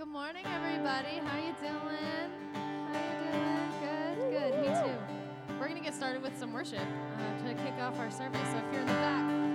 Good morning, everybody. How you doing? How you doing? Good, good. Me too. We're gonna get started with some worship uh, to kick off our service. So if you're in the back,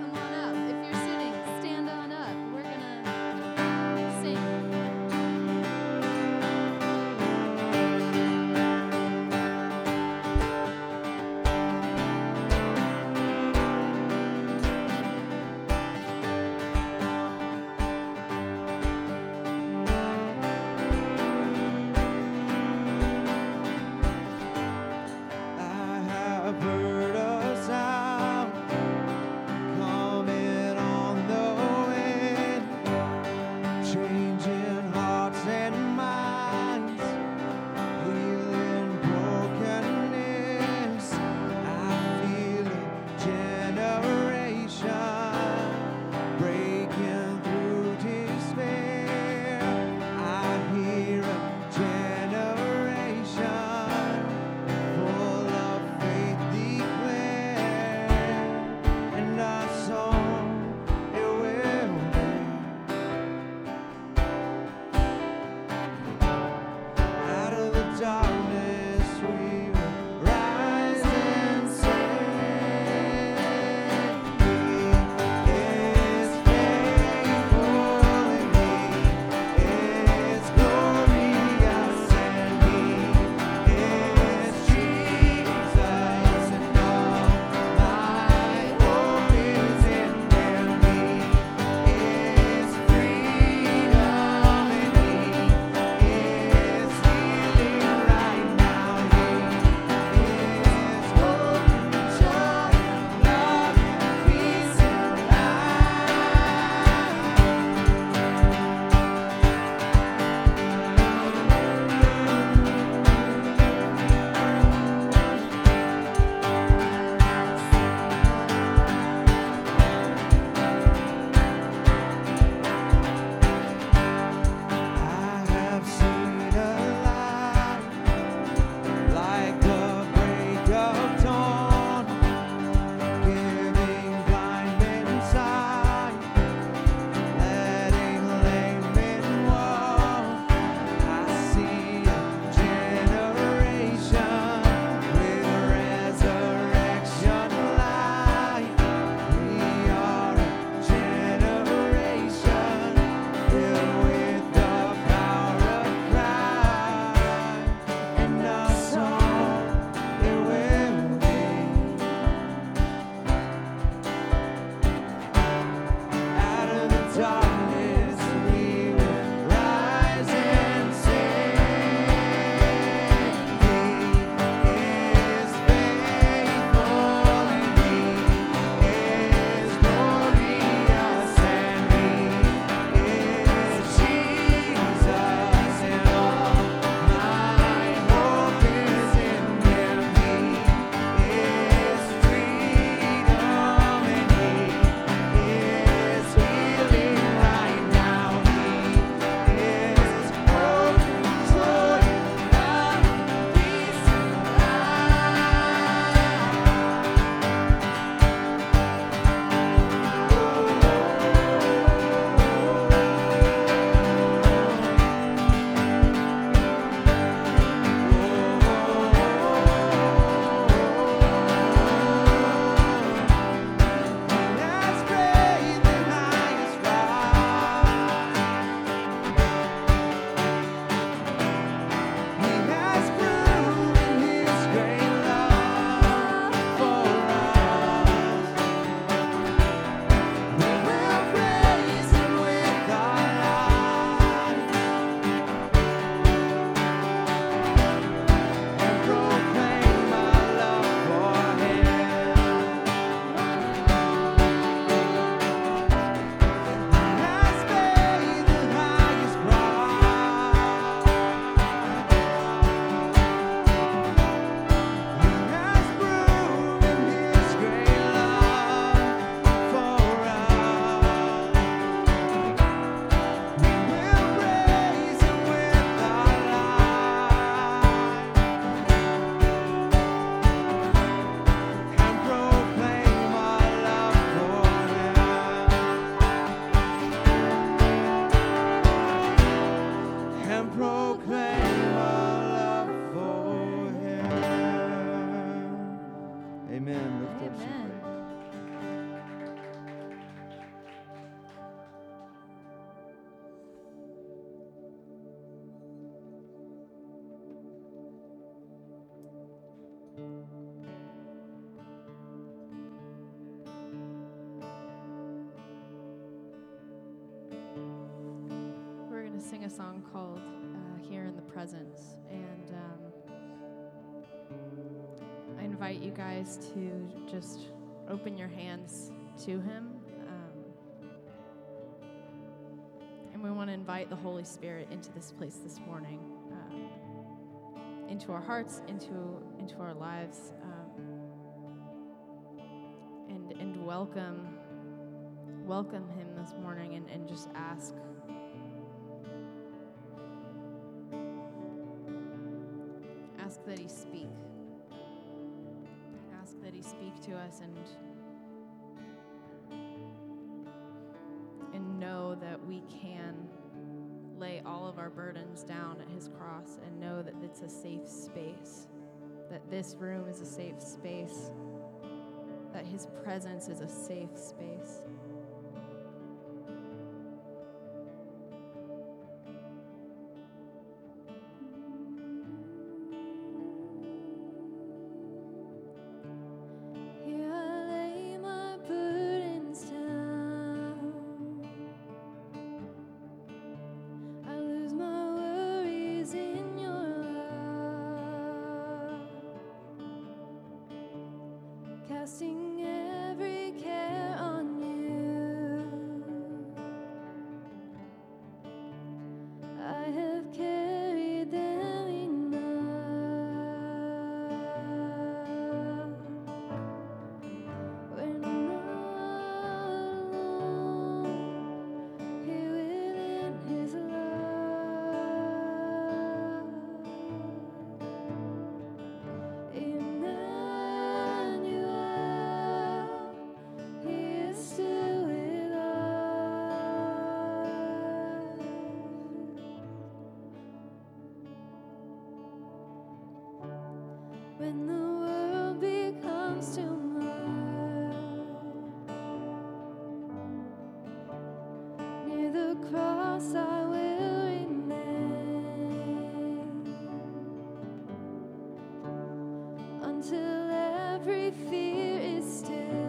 a song called uh, Here in the Presence. And um, I invite you guys to just open your hands to Him. Um, and we want to invite the Holy Spirit into this place this morning, um, into our hearts, into, into our lives, um, and, and welcome welcome him this morning and, and just ask he speak. Ask that he speak to us and and know that we can lay all of our burdens down at his cross and know that it's a safe space that this room is a safe space that his presence is a safe space casting until every fear is still.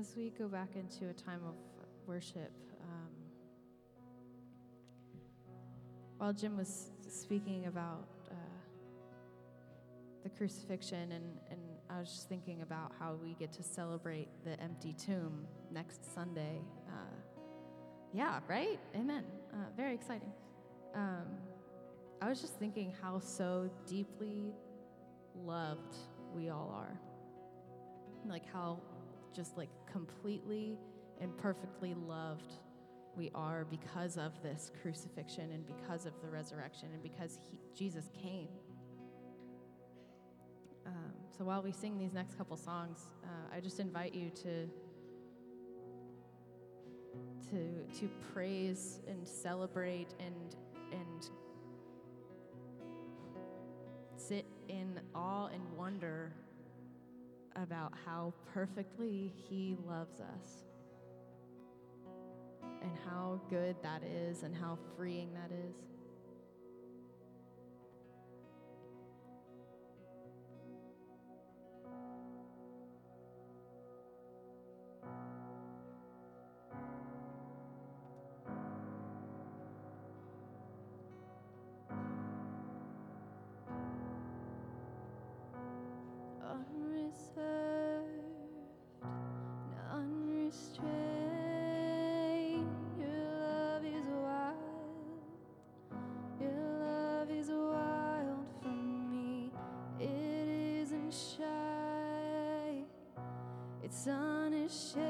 As we go back into a time of worship, um, while Jim was speaking about uh, the crucifixion, and, and I was just thinking about how we get to celebrate the empty tomb next Sunday. Uh, yeah, right? Amen. Uh, very exciting. Um, I was just thinking how so deeply loved we all are. Like how just like completely and perfectly loved we are because of this crucifixion and because of the resurrection and because he, Jesus came. Um, so while we sing these next couple songs, uh, I just invite you to to to praise and celebrate and and sit in awe and wonder about how perfectly He loves us and how good that is and how freeing that is. Its unashamed.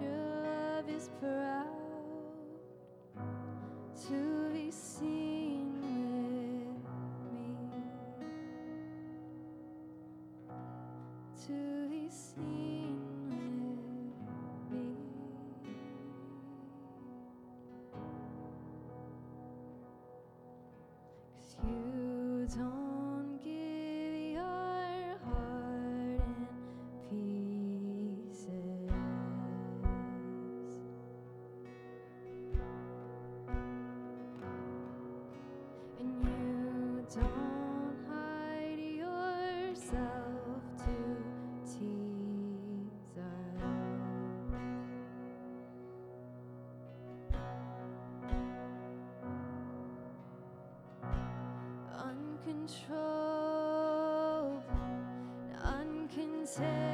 your love is proud to be seen with me, to be seen with me. Cause you It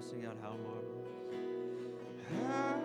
sing out how marvelous. How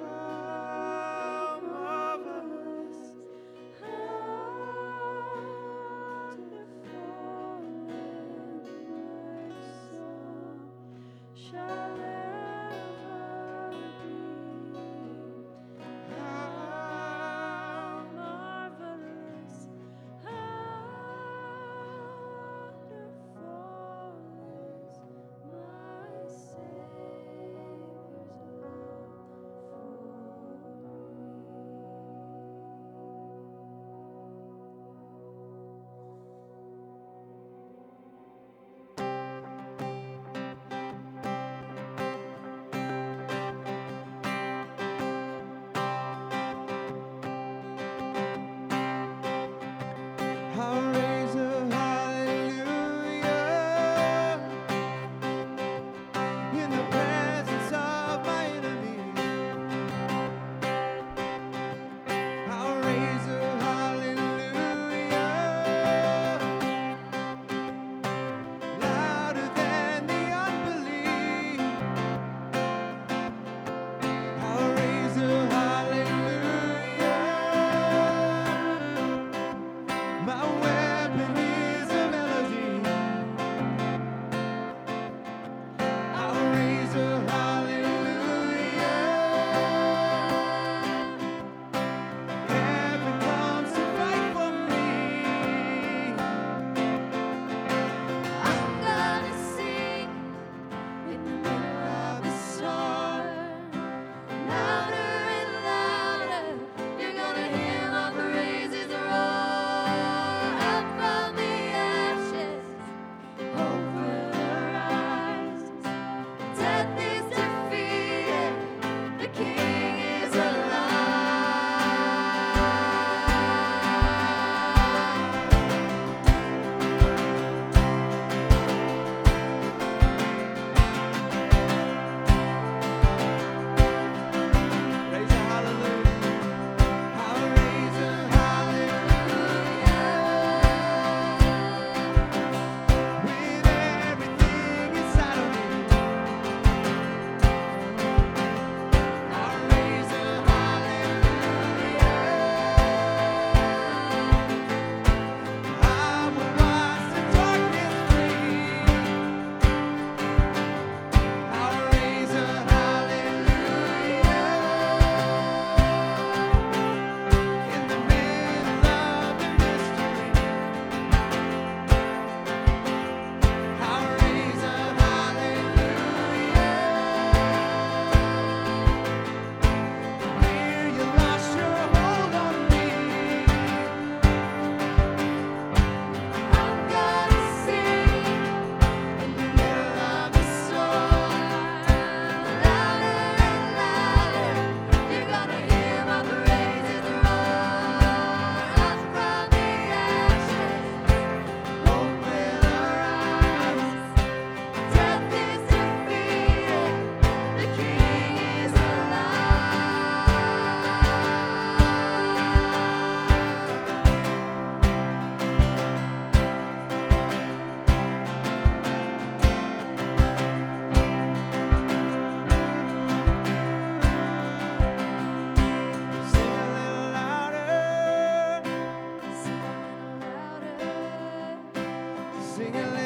sing